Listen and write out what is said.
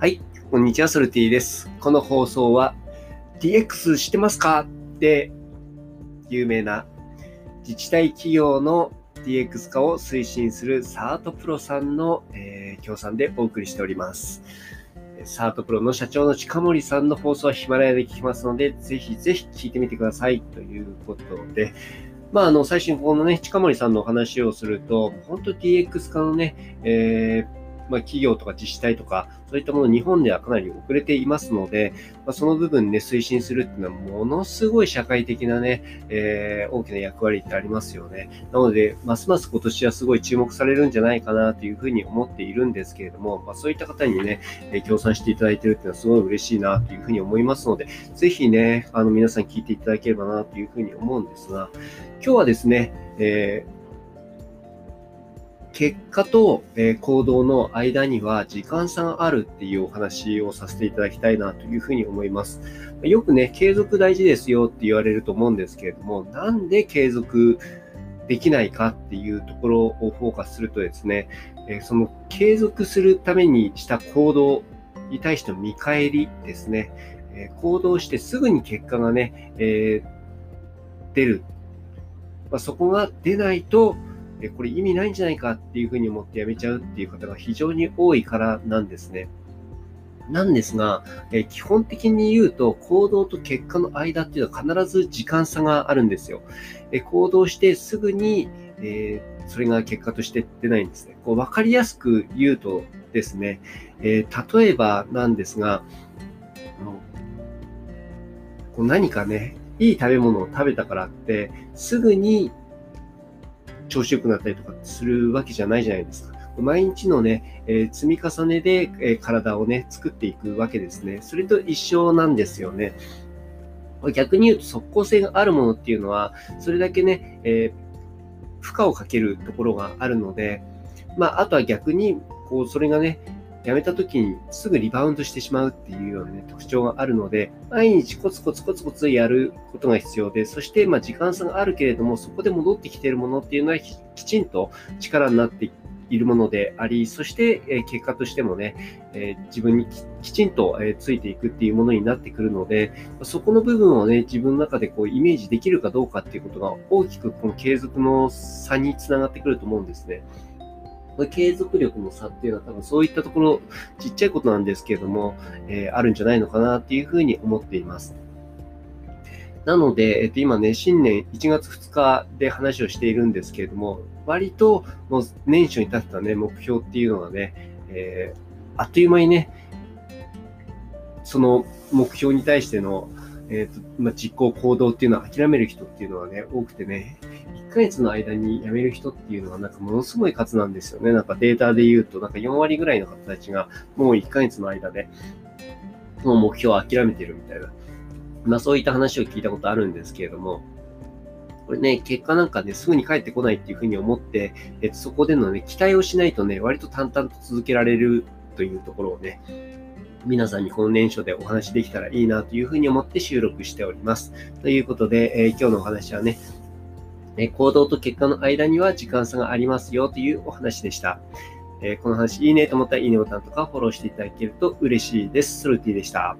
はい、こんにちは、ソルティです。この放送は DX してますか？って有名な自治体企業の DX 化を推進するサートプロさんの、えー、協賛でお送りしております。サートプロの社長の近森さんの放送はヒマラヤで聞きますので、ぜひぜひ聞いてみてくださいということで、まあ、あの、最新このね、近森さんのお話をすると、本当 DX 化のね、えーまあ、企業とか自治体とか、そういったもの日本ではかなり遅れていますので、まあ、その部分ね、推進するっていうのはものすごい社会的なね、えー、大きな役割ってありますよね。なので、ますます今年はすごい注目されるんじゃないかなというふうに思っているんですけれども、まあ、そういった方にね、え、協賛していただいてるっていうのはすごい嬉しいなというふうに思いますので、ぜひね、あの皆さん聞いていただければなというふうに思うんですが、今日はですね、えー結果と、え行動の間には時間差があるっていうお話をさせていただきたいなというふうに思います。よくね、継続大事ですよって言われると思うんですけれども、なんで継続できないかっていうところをフォーカスするとですね、えその継続するためにした行動に対しての見返りですね、え行動してすぐに結果がね、えー、出る。まあ、そこが出ないと、えこれ意味ないんじゃないかっていうふうに思ってやめちゃうっていう方が非常に多いからなんですね。なんですが、え基本的に言うと行動と結果の間っていうのは必ず時間差があるんですよ。え行動してすぐに、えー、それが結果として出ないんですね。こう分かりやすく言うとですね、えー、例えばなんですが、こう何かね、いい食べ物を食べたからって、すぐに調子良くなったりとかするわけじゃないじゃないですか。毎日のね、えー、積み重ねで、えー、体をね、作っていくわけですね。それと一緒なんですよね。逆に言うと即効性があるものっていうのは、それだけね、えー、負荷をかけるところがあるので、まあ、あとは逆に、こう、それがね、やめた時にすぐリバウンドしてしまうっていうような、ね、特徴があるので、毎日コツコツコツコツやることが必要で、そしてま時間差があるけれども、そこで戻ってきているものっていうのはきちんと力になっているものであり、そして、え結果としてもね、え自分にきちんと、えついていくっていうものになってくるので、そこの部分をね、自分の中でこうイメージできるかどうかっていうことが大きくこの継続の差につながってくると思うんですね。継続力の差っていうのは多分そういったところ、ちっちゃいことなんですけれども、えー、あるんじゃないのかなっていうふうに思っています。なので、えっと、今ね、新年1月2日で話をしているんですけれども、割ともう年初に立てたね、目標っていうのがね、えー、あっという間にね、その目標に対しての、えーとまあ、実行行動っていうのは諦める人っていうのはね、多くてね、1ヶ月の間に辞める人っていうのはなんかものすごい数なんですよね。なんかデータで言うと、なんか4割ぐらいの方たちがもう1ヶ月の間で、その目標を諦めてるみたいな。まあそういった話を聞いたことあるんですけれども、これね、結果なんかね、すぐに返ってこないっていうふうに思って、えっと、そこでのね、期待をしないとね、割と淡々と続けられるというところをね、皆さんにこの年初でお話できたらいいなというふうに思って収録しております。ということで、えー、今日のお話はね、え行動と結果の間には時間差がありますよというお話でした。えこの話いいねと思ったらいいねボタンとかフォローしていただけると嬉しいです。スルーティーでした。